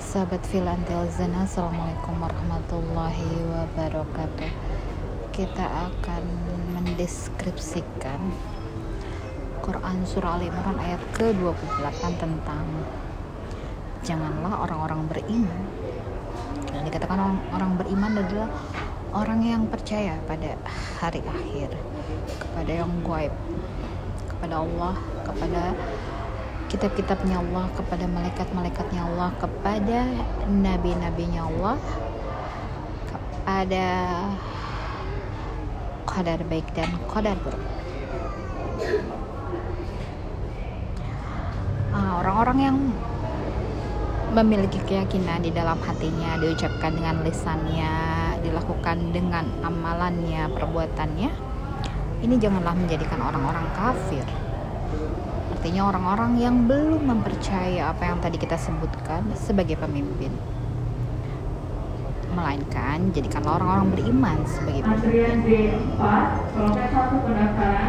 Sahabat fil antil zana Assalamualaikum warahmatullahi wabarakatuh. Kita akan mendeskripsikan Quran Surah Al-Imran ayat ke-28 tentang Janganlah orang-orang beriman. Yang dikatakan orang, orang beriman adalah Orang yang percaya pada hari akhir Kepada yang gaib Kepada Allah Kepada kitab-kitabnya Allah Kepada malaikat-malaikatnya Allah Kepada nabi-nabinya Allah Kepada Qadar baik dan qadar buruk orang-orang yang memiliki keyakinan di dalam hatinya diucapkan dengan lisannya dilakukan dengan amalannya perbuatannya ini janganlah menjadikan orang-orang kafir. Artinya orang-orang yang belum mempercaya apa yang tadi kita sebutkan sebagai pemimpin melainkan jadikanlah orang-orang beriman sebagai pemimpin.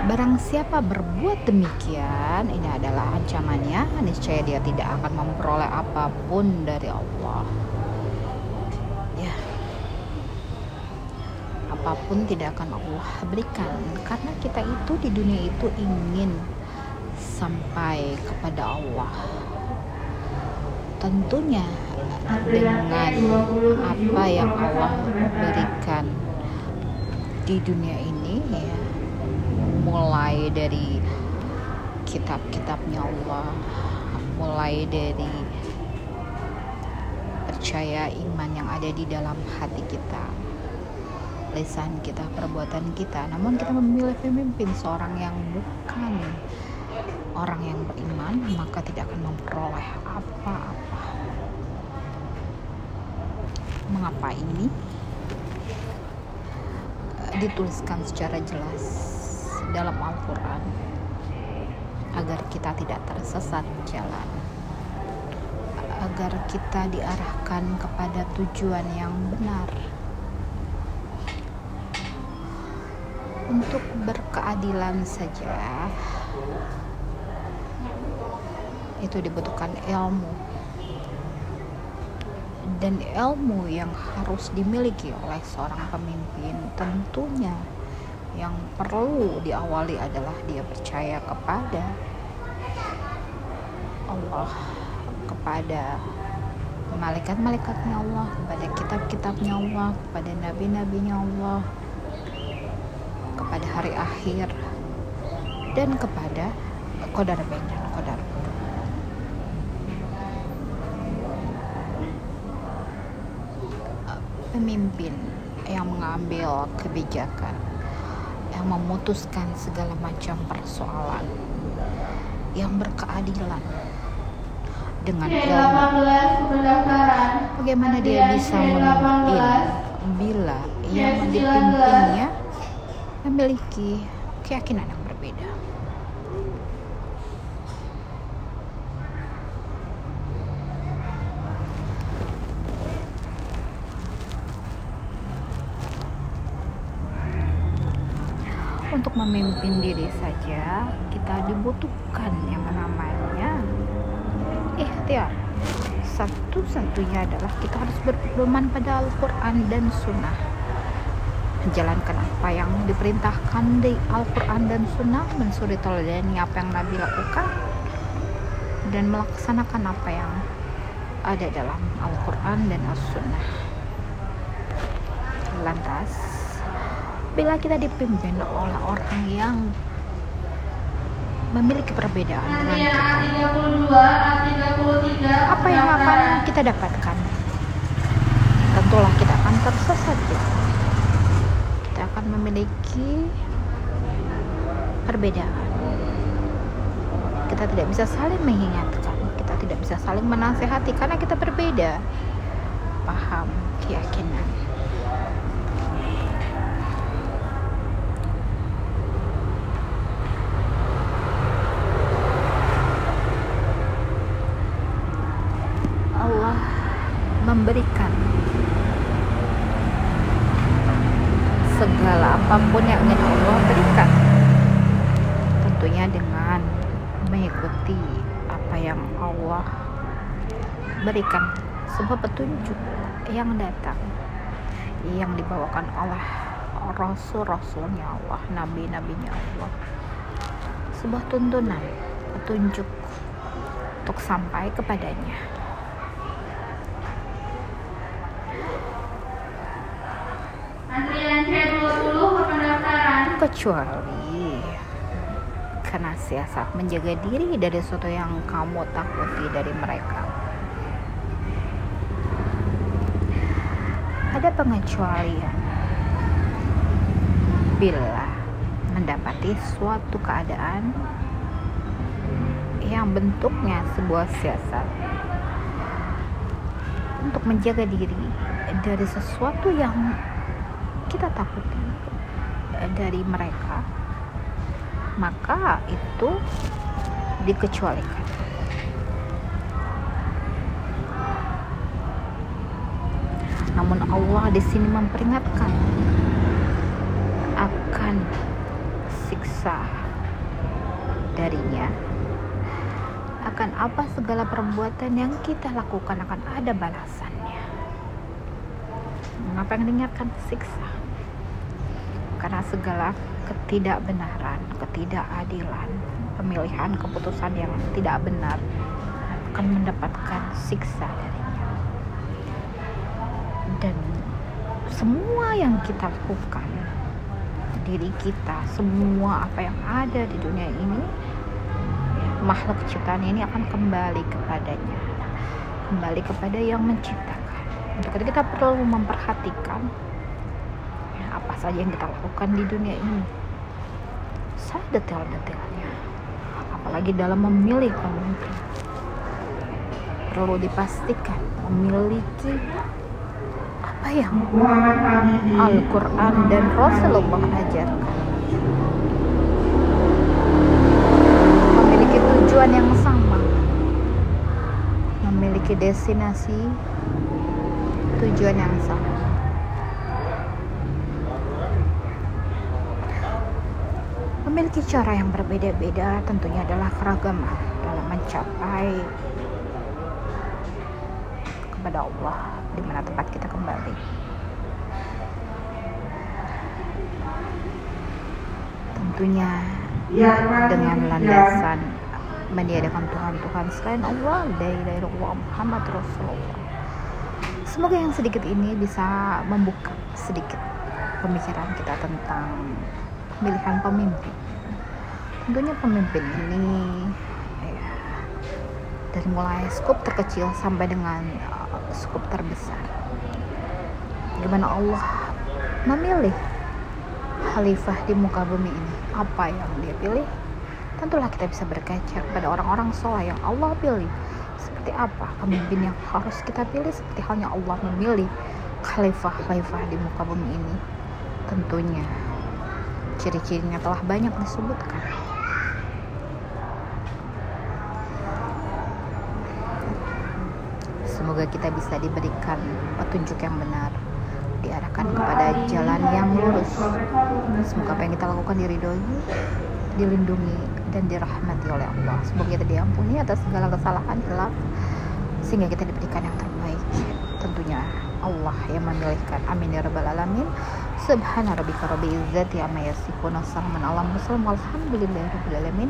Barang siapa berbuat demikian, ini adalah ancamannya, niscaya dia tidak akan memperoleh apa pun dari Allah. Ya. Apa pun tidak akan Allah berikan karena kita itu di dunia itu ingin sampai kepada Allah. Tentunya dengan apa yang Allah berikan di dunia ini ya. Mulai dari kitab-kitabnya Allah mulai dari percaya iman yang ada di dalam hati kita lisan kita perbuatan kita. Namun kita memilih pemimpin seorang yang bukan orang yang beriman maka tidak akan memperoleh apa-apa mengapa ini? Dituliskan secara jelas dalam Al-Quran agar kita tidak tersesat jalan. Agar kita diarahkan kepada tujuan yang benar. Untuk berkeadilan saja itu dibutuhkan ilmu dan ilmu yang harus dimiliki oleh seorang pemimpin tentunya. Yang perlu diawali adalah dia percaya kepada Allah kepada malaikat-malaikatnya Allah kepada kitab-kitabnya Allah kepada nabi-nabinya Allah kepada hari akhir dan kepada kodar dan kodar pemimpin yang mengambil kebijakan yang memutuskan segala macam persoalan yang berkeadilan dengan ilmu. bagaimana dia bisa memimpin bila yang dipimpinnya memiliki keyakinan yang berbeda untuk memimpin diri saja kita dibutuhkan yang namanya ikhtiar. Satu-satunya adalah kita harus berpedoman pada Al-Quran dan Sunnah. Menjalankan apa yang diperintahkan di Al-Quran dan Sunnah mensuri teladani apa yang Nabi lakukan dan melaksanakan apa yang ada dalam Al-Quran dan As-Sunnah. Lantas bila kita dipimpin oleh orang yang memiliki perbedaan dengan kita, apa yang akan kita dapatkan? Tentulah kita akan tersesat ya. Kita akan memiliki perbedaan. Kita tidak bisa saling mengingatkan, kita tidak bisa saling menasehati karena kita berbeda paham keyakinan. memberikan segala apa pun yang ingin Allah berikan tentunya dengan mengikuti apa yang Allah berikan. Sebuah petunjuk yang datang yang dibawakan oleh rasul-rasulnya Allah nabi-nabinya Allah. Sebuah tuntunan petunjuk untuk sampai kepadanya. Kecuali karena siasat menjaga diri dari sesuatu yang kamu takuti dari mereka. Ada pengecualian. Bila mendapati suatu keadaan yang bentuknya sebuah siasat untuk menjaga diri dari sesuatu yang kita takuti dari mereka maka itu dikecualikan. Namun Allah di sini memperingatkan akan siksa darinya akan apa segala perbuatan yang kita lakukan akan ada balasannya. Mengapa yang diingatkan? Siksa. Karena segala ketidakbenaran ketidakadilan pemilihan keputusan yang tidak benar akan mendapatkan siksa darinya. Dan semua yang kita lakukan diri kita semua apa yang ada di dunia ini makhluk ciptaan ini akan kembali kepadanya. Kembali kepada yang menciptakan. Itu kita perlu memperhatikan ya, saja yang kita lakukan di dunia ini. Saya detail-detailnya apalagi dalam memilih pemimpin perlu dipastikan memiliki apa yang Al-Quran dan Rasulullah ajarkan. Memiliki tujuan yang sama. Memiliki destinasi tujuan yang sama memiliki cara yang berbeda-beda tentunya adalah keragaman dalam mencapai kepada Allah di mana tempat kita kembali. Tentunya dengan landasan meniadakan Tuhan-Tuhan selain Allah dari Allah Muhammad Rasulullah. Semoga yang sedikit ini bisa membuka sedikit pemikiran kita tentang pemilihan pemimpin. Tentunya pemimpin ini ya, dari mulai skup terkecil sampai dengan skup terbesar. Gimana Allah memilih khalifah di muka bumi ini? Apa yang dia pilih? Tentulah kita bisa berkaca pada orang-orang soleh yang Allah pilih. Seperti apa pemimpin yang harus kita pilih? Seperti halnya Allah memilih khalifah-khalifah di muka bumi ini. Tentunya ciri-cirinya telah banyak disebutkan Kita bisa diberikan petunjuk yang benar, diarahkan kepada jalan yang lurus. Semoga apa yang kita lakukan diridhoi, dilindungi dan dirahmati oleh Allah. Semoga kita diampuni atas segala kesalahan hilaf sehingga kita diberikan yang terbaik. Tentunya Allah yang memilihkan. Amin ya rabbal alamin. Subhana rabbika rabbil izzati amma yasifun. Wassalamu ala mursalin walhamdulillahi rabbil alamin.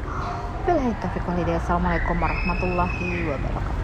Billahi taufiq. Assalamualaikum warahmatullahi wabarakatuh.